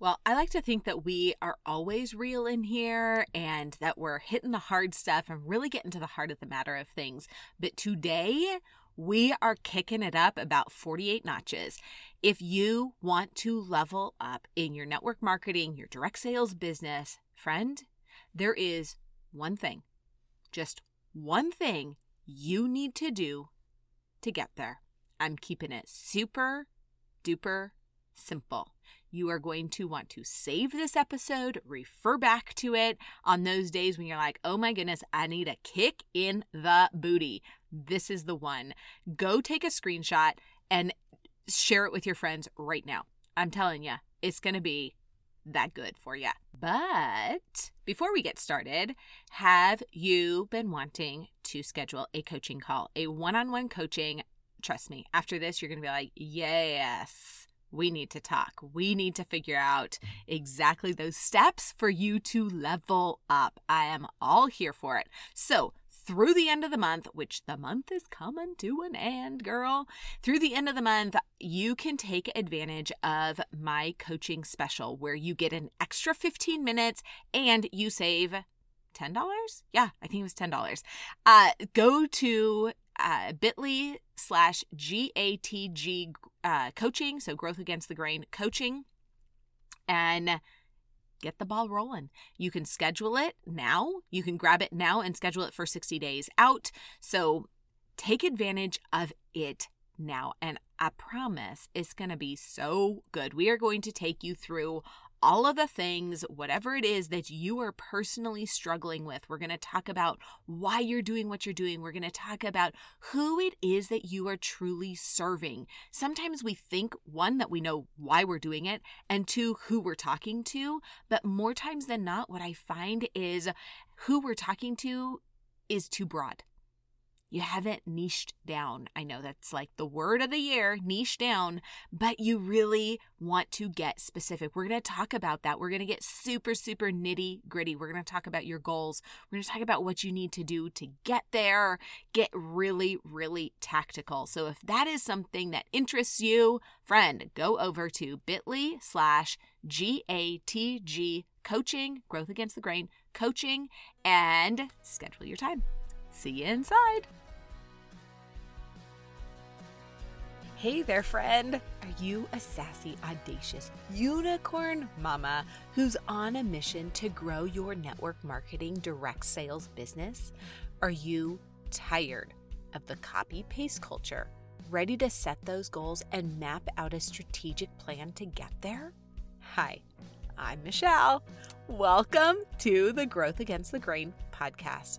Well, I like to think that we are always real in here and that we're hitting the hard stuff and really getting to the heart of the matter of things. But today, we are kicking it up about 48 notches. If you want to level up in your network marketing, your direct sales business, friend, there is one thing, just one thing you need to do to get there. I'm keeping it super duper simple. You are going to want to save this episode, refer back to it on those days when you're like, oh my goodness, I need a kick in the booty. This is the one. Go take a screenshot and share it with your friends right now. I'm telling you, it's going to be that good for you. But before we get started, have you been wanting to schedule a coaching call, a one on one coaching? Trust me, after this, you're going to be like, yes we need to talk. We need to figure out exactly those steps for you to level up. I am all here for it. So, through the end of the month, which the month is coming to an end, girl, through the end of the month, you can take advantage of my coaching special where you get an extra 15 minutes and you save $10? Yeah, I think it was $10. Uh, go to uh, bit.ly slash GATG uh, coaching, so growth against the grain coaching, and get the ball rolling. You can schedule it now. You can grab it now and schedule it for 60 days out. So take advantage of it now. And I promise it's going to be so good. We are going to take you through all of the things, whatever it is that you are personally struggling with. We're going to talk about why you're doing what you're doing. We're going to talk about who it is that you are truly serving. Sometimes we think, one, that we know why we're doing it, and two, who we're talking to. But more times than not, what I find is who we're talking to is too broad you haven't niched down. I know that's like the word of the year, niche down, but you really want to get specific. We're going to talk about that. We're going to get super, super nitty gritty. We're going to talk about your goals. We're going to talk about what you need to do to get there, get really, really tactical. So if that is something that interests you, friend, go over to bit.ly slash GATG coaching, growth against the grain coaching, and schedule your time. See you inside. Hey there, friend. Are you a sassy, audacious unicorn mama who's on a mission to grow your network marketing direct sales business? Are you tired of the copy paste culture, ready to set those goals and map out a strategic plan to get there? Hi, I'm Michelle. Welcome to the Growth Against the Grain podcast.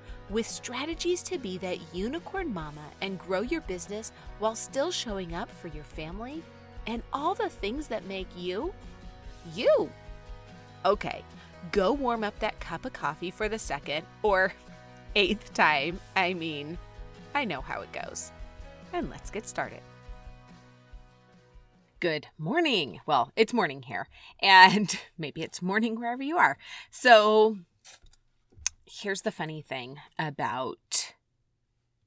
with strategies to be that unicorn mama and grow your business while still showing up for your family and all the things that make you you. Okay, go warm up that cup of coffee for the second or eighth time. I mean, I know how it goes. And let's get started. Good morning. Well, it's morning here, and maybe it's morning wherever you are. So, here's the funny thing about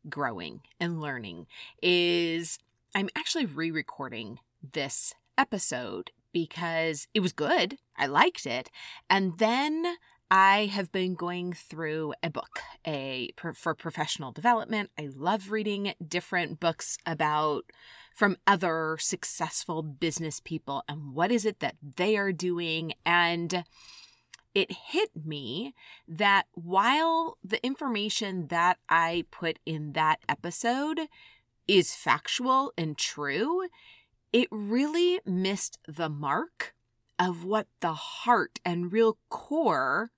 growing and learning is I'm actually re-recording this episode because it was good. I liked it. And then I have been going through a book a for professional development. I love reading different books about from other successful business people and what is it that they are doing and it hit me that while the information that I put in that episode is factual and true, it really missed the mark of what the heart and real core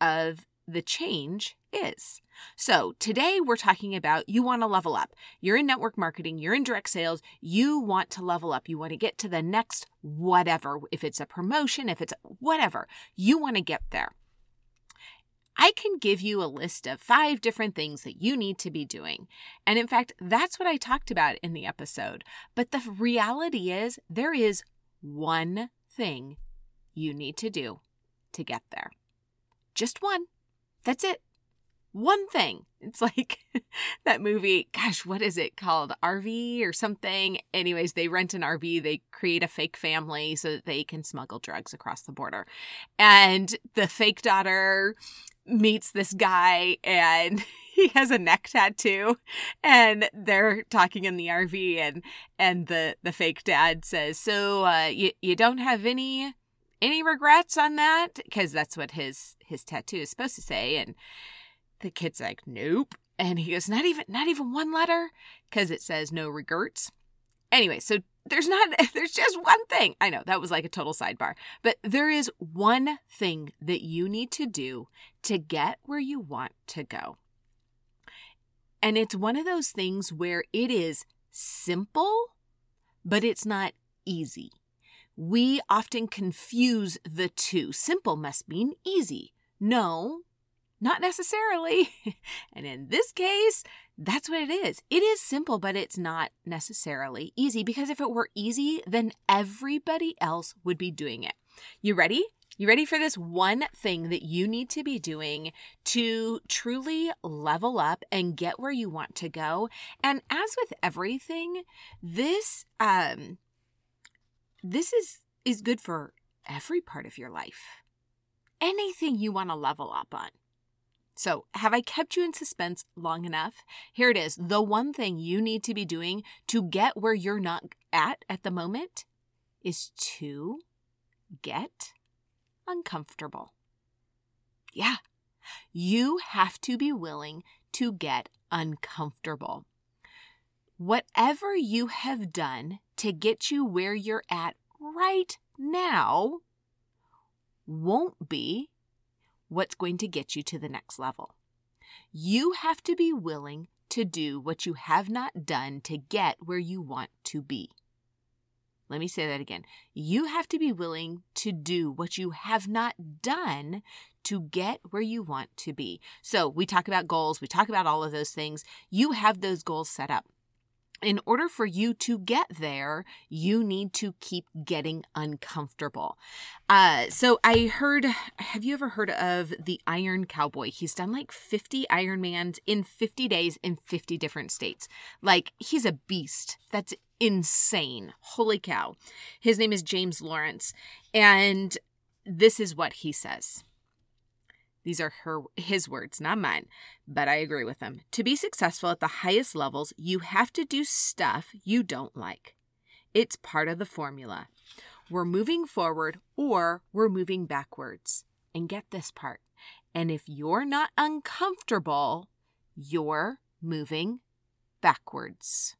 of the change is. So, today we're talking about you want to level up. You're in network marketing, you're in direct sales, you want to level up. You want to get to the next whatever. If it's a promotion, if it's whatever, you want to get there. I can give you a list of five different things that you need to be doing. And in fact, that's what I talked about in the episode. But the reality is, there is one thing you need to do to get there. Just one. That's it. One thing. It's like that movie, gosh, what is it called? RV or something? Anyways, they rent an RV, they create a fake family so that they can smuggle drugs across the border. And the fake daughter meets this guy and he has a neck tattoo and they're talking in the RV and and the the fake dad says so uh you you don't have any any regrets on that? Because that's what his his tattoo is supposed to say and the kid's like nope. And he goes not even not even one letter? Because it says no regrets. Anyway so there's not there's just one thing. I know that was like a total sidebar but there is one thing that you need to do to get where you want to go. And it's one of those things where it is simple but it's not easy we often confuse the two. Simple must mean easy. No, not necessarily. and in this case, that's what it is. It is simple, but it's not necessarily easy because if it were easy, then everybody else would be doing it. You ready? You ready for this one thing that you need to be doing to truly level up and get where you want to go? And as with everything, this um this is is good for every part of your life. Anything you want to level up on. So, have I kept you in suspense long enough? Here it is. The one thing you need to be doing to get where you're not at at the moment is to get uncomfortable. Yeah, you have to be willing to get uncomfortable. Whatever you have done to get you where you're at right now won't be what's going to get you to the next level. You have to be willing to do what you have not done to get where you want to be. Let me say that again. You have to be willing to do what you have not done to get where you want to be. So, we talk about goals, we talk about all of those things. You have those goals set up in order for you to get there, you need to keep getting uncomfortable. Uh, so I heard, have you ever heard of the Iron Cowboy? He's done like 50 Ironmans in 50 days in 50 different states. Like he's a beast. That's insane. Holy cow. His name is James Lawrence. And this is what he says. These are her his words, not mine, but I agree with them. To be successful at the highest levels, you have to do stuff you don't like. It's part of the formula. We're moving forward or we're moving backwards. And get this part. And if you're not uncomfortable, you're moving backwards.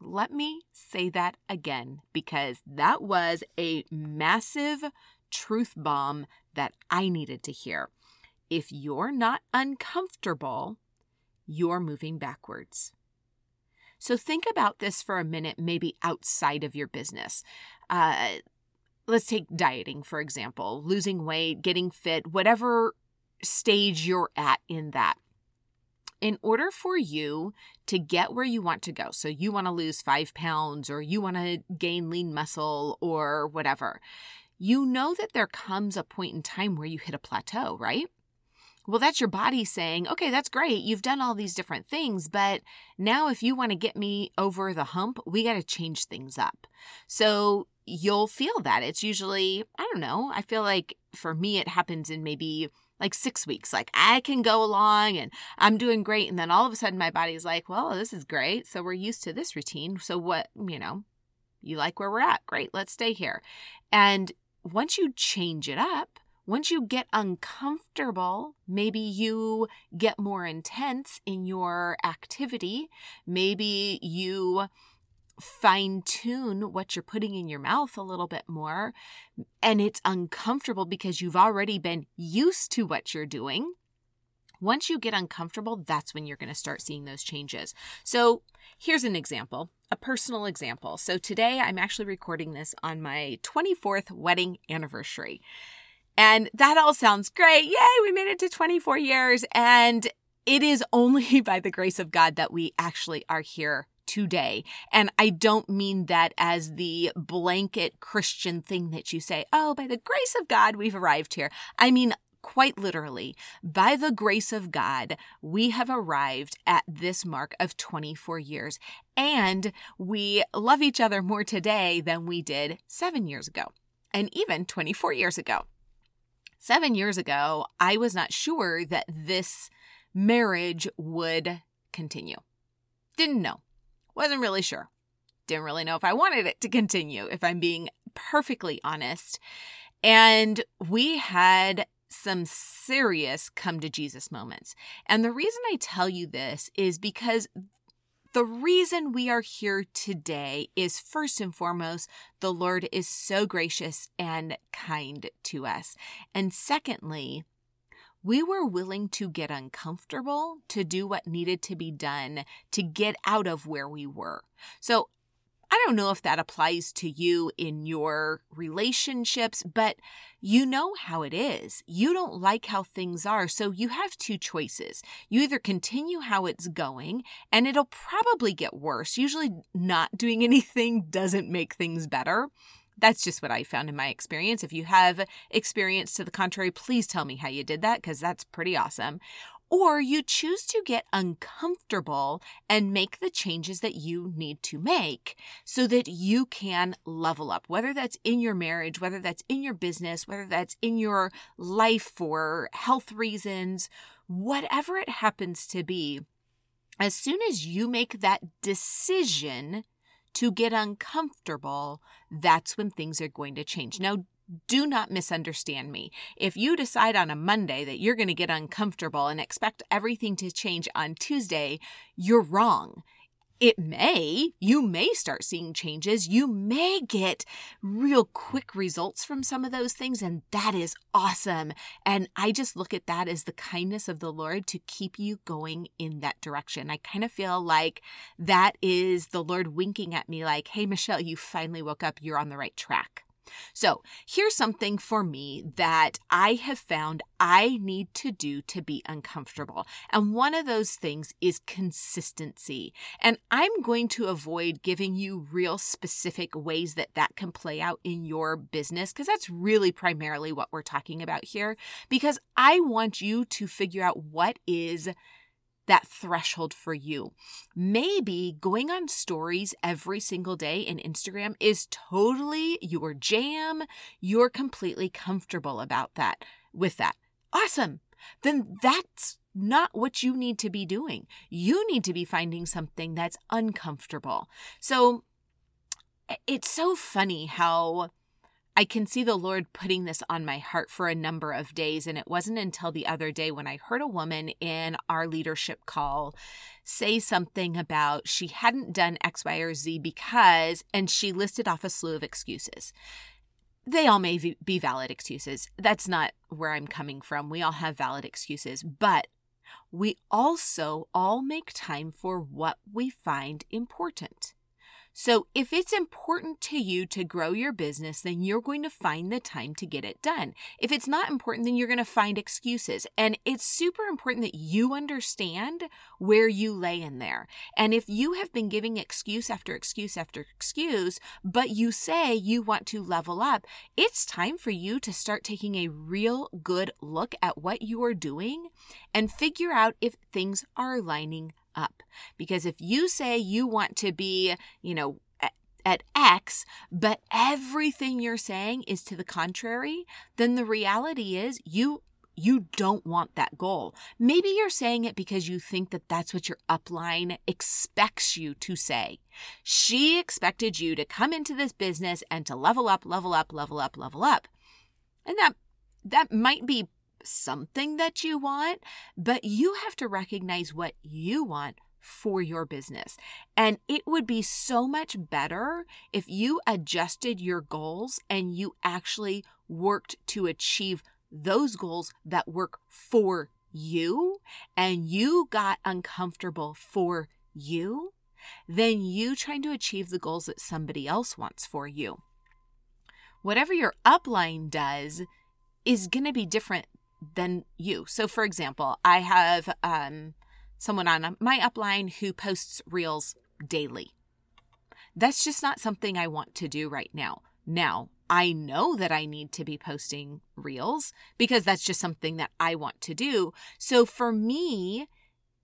Let me say that again because that was a massive truth bomb that I needed to hear. If you're not uncomfortable, you're moving backwards. So think about this for a minute, maybe outside of your business. Uh, let's take dieting, for example, losing weight, getting fit, whatever stage you're at in that. In order for you to get where you want to go, so you want to lose five pounds or you want to gain lean muscle or whatever, you know that there comes a point in time where you hit a plateau, right? Well, that's your body saying, okay, that's great. You've done all these different things, but now if you want to get me over the hump, we got to change things up. So you'll feel that. It's usually, I don't know, I feel like for me, it happens in maybe like six weeks. Like I can go along and I'm doing great. And then all of a sudden my body's like, well, this is great. So we're used to this routine. So what, you know, you like where we're at. Great. Let's stay here. And once you change it up, once you get uncomfortable, maybe you get more intense in your activity. Maybe you fine tune what you're putting in your mouth a little bit more. And it's uncomfortable because you've already been used to what you're doing. Once you get uncomfortable, that's when you're going to start seeing those changes. So here's an example, a personal example. So today I'm actually recording this on my 24th wedding anniversary. And that all sounds great. Yay, we made it to 24 years. And it is only by the grace of God that we actually are here today. And I don't mean that as the blanket Christian thing that you say, oh, by the grace of God, we've arrived here. I mean, quite literally, by the grace of God, we have arrived at this mark of 24 years. And we love each other more today than we did seven years ago, and even 24 years ago. Seven years ago, I was not sure that this marriage would continue. Didn't know. Wasn't really sure. Didn't really know if I wanted it to continue, if I'm being perfectly honest. And we had some serious come to Jesus moments. And the reason I tell you this is because the reason we are here today is first and foremost, the Lord is so gracious and kind to us. And secondly, we were willing to get uncomfortable to do what needed to be done to get out of where we were. So I don't know if that applies to you in your relationships, but you know how it is. You don't like how things are, so you have two choices. You either continue how it's going, and it'll probably get worse. Usually, not doing anything doesn't make things better. That's just what I found in my experience. If you have experience to the contrary, please tell me how you did that because that's pretty awesome. Or you choose to get uncomfortable and make the changes that you need to make so that you can level up, whether that's in your marriage, whether that's in your business, whether that's in your life for health reasons, whatever it happens to be. As soon as you make that decision, to get uncomfortable, that's when things are going to change. Now, do not misunderstand me. If you decide on a Monday that you're going to get uncomfortable and expect everything to change on Tuesday, you're wrong it may, you may start seeing changes. You may get real quick results from some of those things, and that is awesome. And I just look at that as the kindness of the Lord to keep you going in that direction. I kind of feel like that is the Lord winking at me, like, hey, Michelle, you finally woke up. You're on the right track. So, here's something for me that I have found I need to do to be uncomfortable. And one of those things is consistency. And I'm going to avoid giving you real specific ways that that can play out in your business because that's really primarily what we're talking about here. Because I want you to figure out what is that threshold for you. Maybe going on stories every single day in Instagram is totally your jam. You're completely comfortable about that with that. Awesome. Then that's not what you need to be doing. You need to be finding something that's uncomfortable. So it's so funny how I can see the Lord putting this on my heart for a number of days. And it wasn't until the other day when I heard a woman in our leadership call say something about she hadn't done X, Y, or Z because, and she listed off a slew of excuses. They all may be valid excuses. That's not where I'm coming from. We all have valid excuses, but we also all make time for what we find important. So, if it's important to you to grow your business, then you're going to find the time to get it done. If it's not important, then you're going to find excuses. And it's super important that you understand where you lay in there. And if you have been giving excuse after excuse after excuse, but you say you want to level up, it's time for you to start taking a real good look at what you are doing and figure out if things are lining up. Because if you say you want to be, you know, at X, but everything you're saying is to the contrary, then the reality is you you don't want that goal. Maybe you're saying it because you think that that's what your upline expects you to say. She expected you to come into this business and to level up, level up, level up, level up. And that that might be something that you want, but you have to recognize what you want for your business. And it would be so much better if you adjusted your goals and you actually worked to achieve those goals that work for you and you got uncomfortable for you than you trying to achieve the goals that somebody else wants for you. Whatever your upline does is going to be different than you. So, for example, I have um, someone on my upline who posts reels daily. That's just not something I want to do right now. Now, I know that I need to be posting reels because that's just something that I want to do. So for me,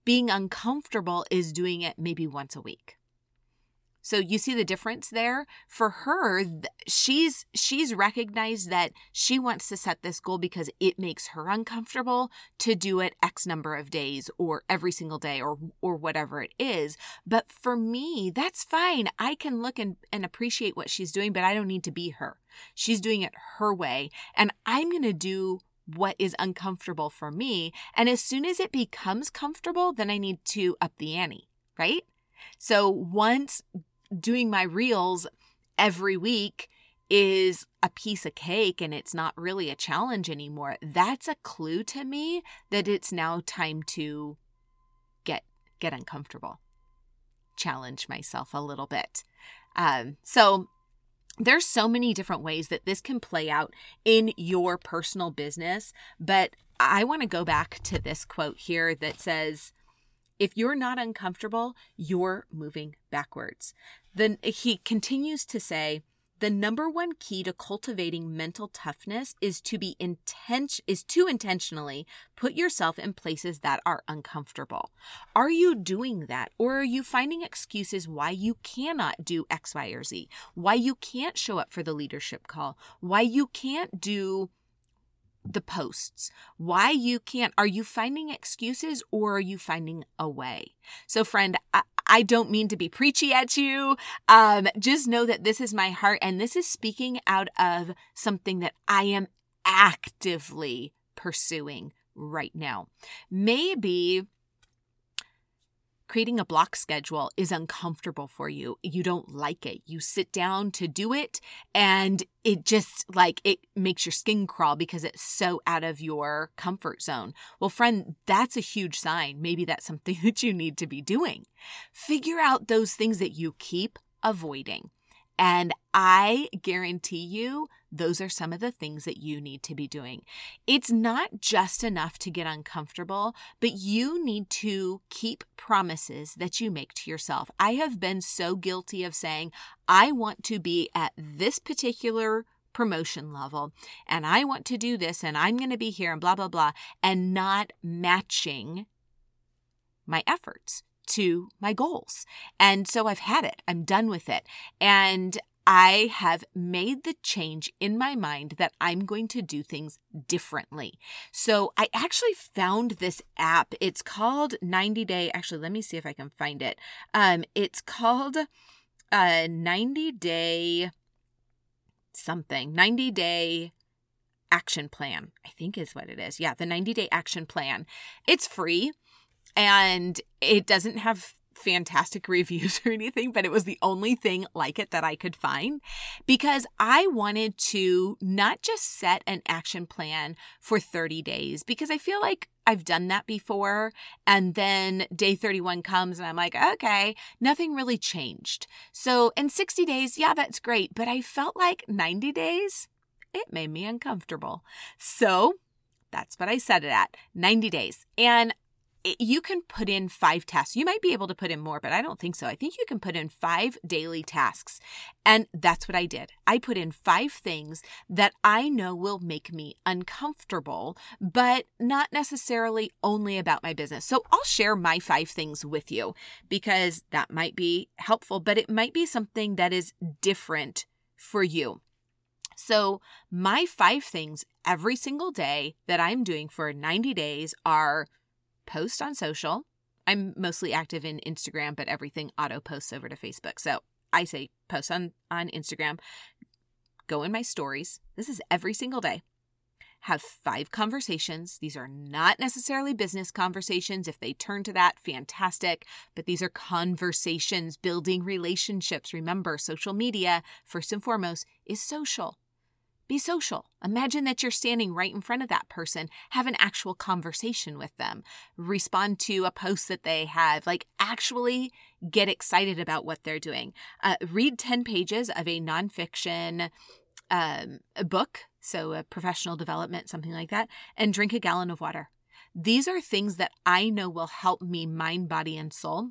being uncomfortable is doing it maybe once a week. So you see the difference there? For her, she's she's recognized that she wants to set this goal because it makes her uncomfortable to do it x number of days or every single day or or whatever it is. But for me, that's fine. I can look and, and appreciate what she's doing, but I don't need to be her. She's doing it her way. And I'm gonna do what is uncomfortable for me. And as soon as it becomes comfortable, then I need to up the ante, right? So once doing my reels every week is a piece of cake and it's not really a challenge anymore, that's a clue to me that it's now time to get get uncomfortable. Challenge myself a little bit. Um, so there's so many different ways that this can play out in your personal business, but I want to go back to this quote here that says, if you're not uncomfortable, you're moving backwards. Then he continues to say, the number one key to cultivating mental toughness is to be intent is to intentionally put yourself in places that are uncomfortable. Are you doing that or are you finding excuses why you cannot do X, Y, or Z? Why you can't show up for the leadership call? Why you can't do the posts. Why you can't are you finding excuses or are you finding a way? So friend I, I don't mean to be preachy at you. Um, just know that this is my heart and this is speaking out of something that i am actively pursuing right now. Maybe creating a block schedule is uncomfortable for you. You don't like it. You sit down to do it and it just like it makes your skin crawl because it's so out of your comfort zone. Well, friend, that's a huge sign. Maybe that's something that you need to be doing. Figure out those things that you keep avoiding. And I guarantee you, those are some of the things that you need to be doing. It's not just enough to get uncomfortable, but you need to keep promises that you make to yourself. I have been so guilty of saying, I want to be at this particular promotion level and I want to do this and I'm going to be here and blah, blah, blah, and not matching my efforts to my goals. And so I've had it. I'm done with it. And I have made the change in my mind that I'm going to do things differently. So I actually found this app. It's called 90 Day. Actually, let me see if I can find it. Um, it's called uh 90 Day something. 90 Day action plan, I think is what it is. Yeah, the 90 day action plan. It's free and it doesn't have fantastic reviews or anything, but it was the only thing like it that I could find because I wanted to not just set an action plan for 30 days because I feel like I've done that before. And then day 31 comes and I'm like, okay, nothing really changed. So in 60 days, yeah, that's great. But I felt like 90 days, it made me uncomfortable. So that's what I set it at 90 days. And you can put in five tasks. You might be able to put in more, but I don't think so. I think you can put in five daily tasks. And that's what I did. I put in five things that I know will make me uncomfortable, but not necessarily only about my business. So I'll share my five things with you because that might be helpful, but it might be something that is different for you. So, my five things every single day that I'm doing for 90 days are post on social. I'm mostly active in Instagram, but everything auto posts over to Facebook. So I say post on, on Instagram, go in my stories. This is every single day. Have five conversations. These are not necessarily business conversations. If they turn to that, fantastic. But these are conversations, building relationships. Remember, social media, first and foremost, is social. Be social. Imagine that you're standing right in front of that person. Have an actual conversation with them. Respond to a post that they have. Like, actually get excited about what they're doing. Uh, read 10 pages of a nonfiction um, book so a professional development, something like that, and drink a gallon of water. These are things that I know will help me mind, body, and soul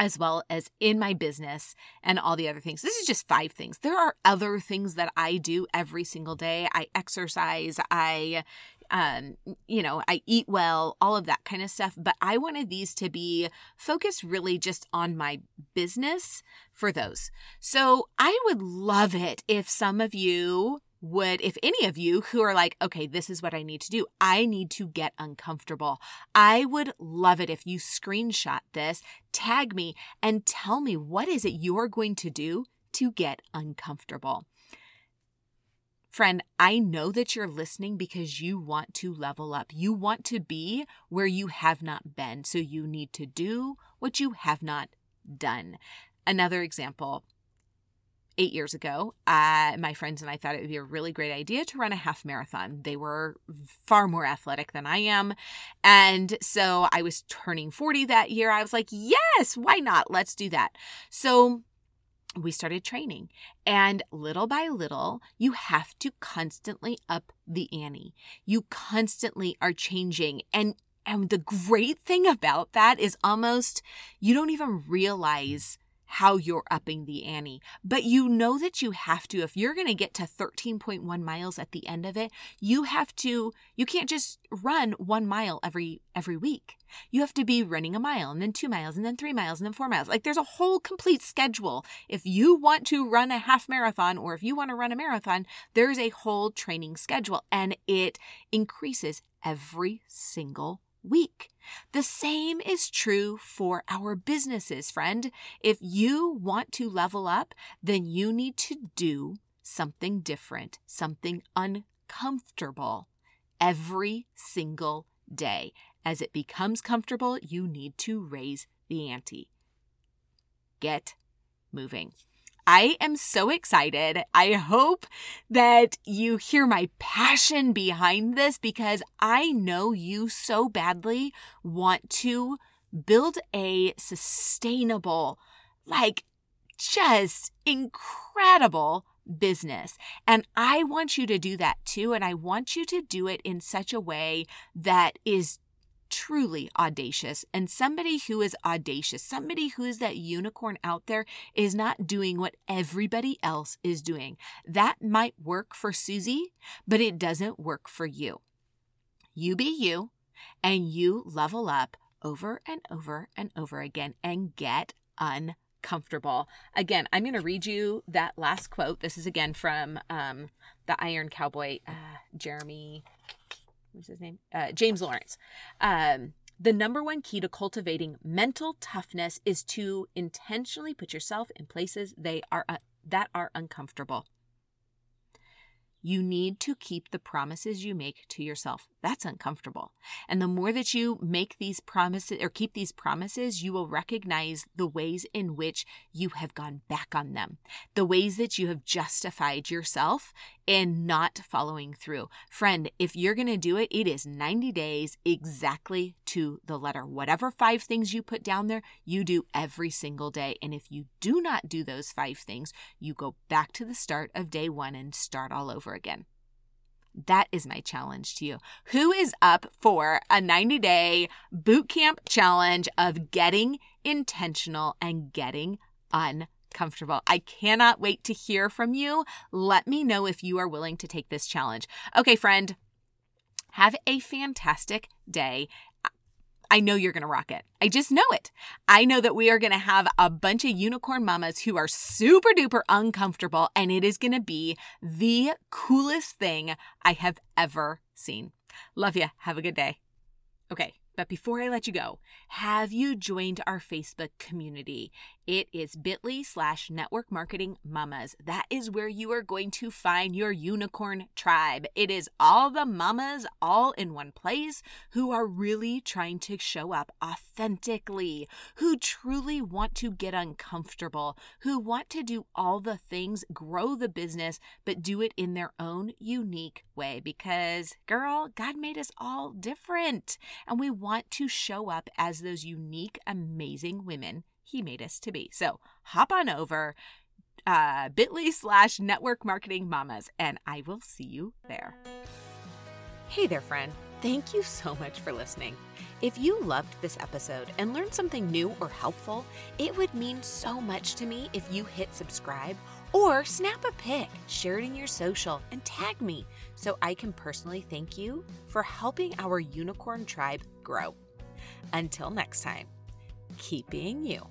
as well as in my business and all the other things. This is just five things. There are other things that I do every single day. I exercise, I um, you know, I eat well, all of that kind of stuff. But I wanted these to be focused really just on my business for those. So I would love it if some of you would, if any of you who are like, okay, this is what I need to do, I need to get uncomfortable. I would love it if you screenshot this, tag me, and tell me what is it you're going to do to get uncomfortable. Friend, I know that you're listening because you want to level up. You want to be where you have not been. So you need to do what you have not done. Another example eight years ago, uh, my friends and I thought it would be a really great idea to run a half marathon. They were far more athletic than I am. And so I was turning 40 that year. I was like, yes, why not? Let's do that. So we started training. And little by little, you have to constantly up the ante. You constantly are changing. And and the great thing about that is almost you don't even realize how you're upping the ante. But you know that you have to, if you're going to get to 13.1 miles at the end of it, you have to, you can't just run one mile every, every week. You have to be running a mile and then two miles and then three miles and then four miles. Like there's a whole complete schedule. If you want to run a half marathon or if you want to run a marathon, there's a whole training schedule and it increases every single week. The same is true for our businesses, friend. If you want to level up, then you need to do something different, something uncomfortable every single day. As it becomes comfortable, you need to raise the ante. Get moving. I am so excited. I hope that you hear my passion behind this because I know you so badly want to build a sustainable, like just incredible business. And I want you to do that too. And I want you to do it in such a way that is truly audacious. And somebody who is audacious, somebody who is that unicorn out there, is not doing what everybody else is doing. That might work for Susie, but it doesn't work for you. You be you, and you level up over and over and over again and get uncomfortable. Again, I'm going to read you that last quote. This is again from um, the Iron Cowboy, uh, Jeremy what's his name? Uh, James Lawrence. Um, the number one key to cultivating mental toughness is to intentionally put yourself in places they are uh, that are uncomfortable. You need to keep the promises you make to yourself. That's uncomfortable. And the more that you make these promises or keep these promises, you will recognize the ways in which you have gone back on them, the ways that you have justified yourself in not following through. Friend, if you're going to do it, it is 90 days exactly to the letter. Whatever five things you put down there, you do every single day. And if you do not do those five things, you go back to the start of day one and start all over again. That is my challenge to you. Who is up for a 90 day boot camp challenge of getting intentional and getting uncomfortable? I cannot wait to hear from you. Let me know if you are willing to take this challenge. Okay, friend, have a fantastic day I know you're going to rock it. I just know it. I know that we are going to have a bunch of unicorn mamas who are super duper uncomfortable, and it is going to be the coolest thing I have ever seen. Love you. Have a good day. Okay. But before I let you go, have you joined our Facebook community? It is bit.ly slash network marketing mamas. That is where you are going to find your unicorn tribe. It is all the mamas all in one place who are really trying to show up authentically, who truly want to get uncomfortable, who want to do all the things, grow the business, but do it in their own unique way. Because, girl, God made us all different. And we want to show up as those unique, amazing women he made us to be. So hop on over, uh, bit.ly slash network marketing mamas, and I will see you there. Hey there, friend. Thank you so much for listening. If you loved this episode and learned something new or helpful, it would mean so much to me if you hit subscribe or snap a pic, share it in your social, and tag me so I can personally thank you for helping our unicorn tribe grow. Until next time, keep being you.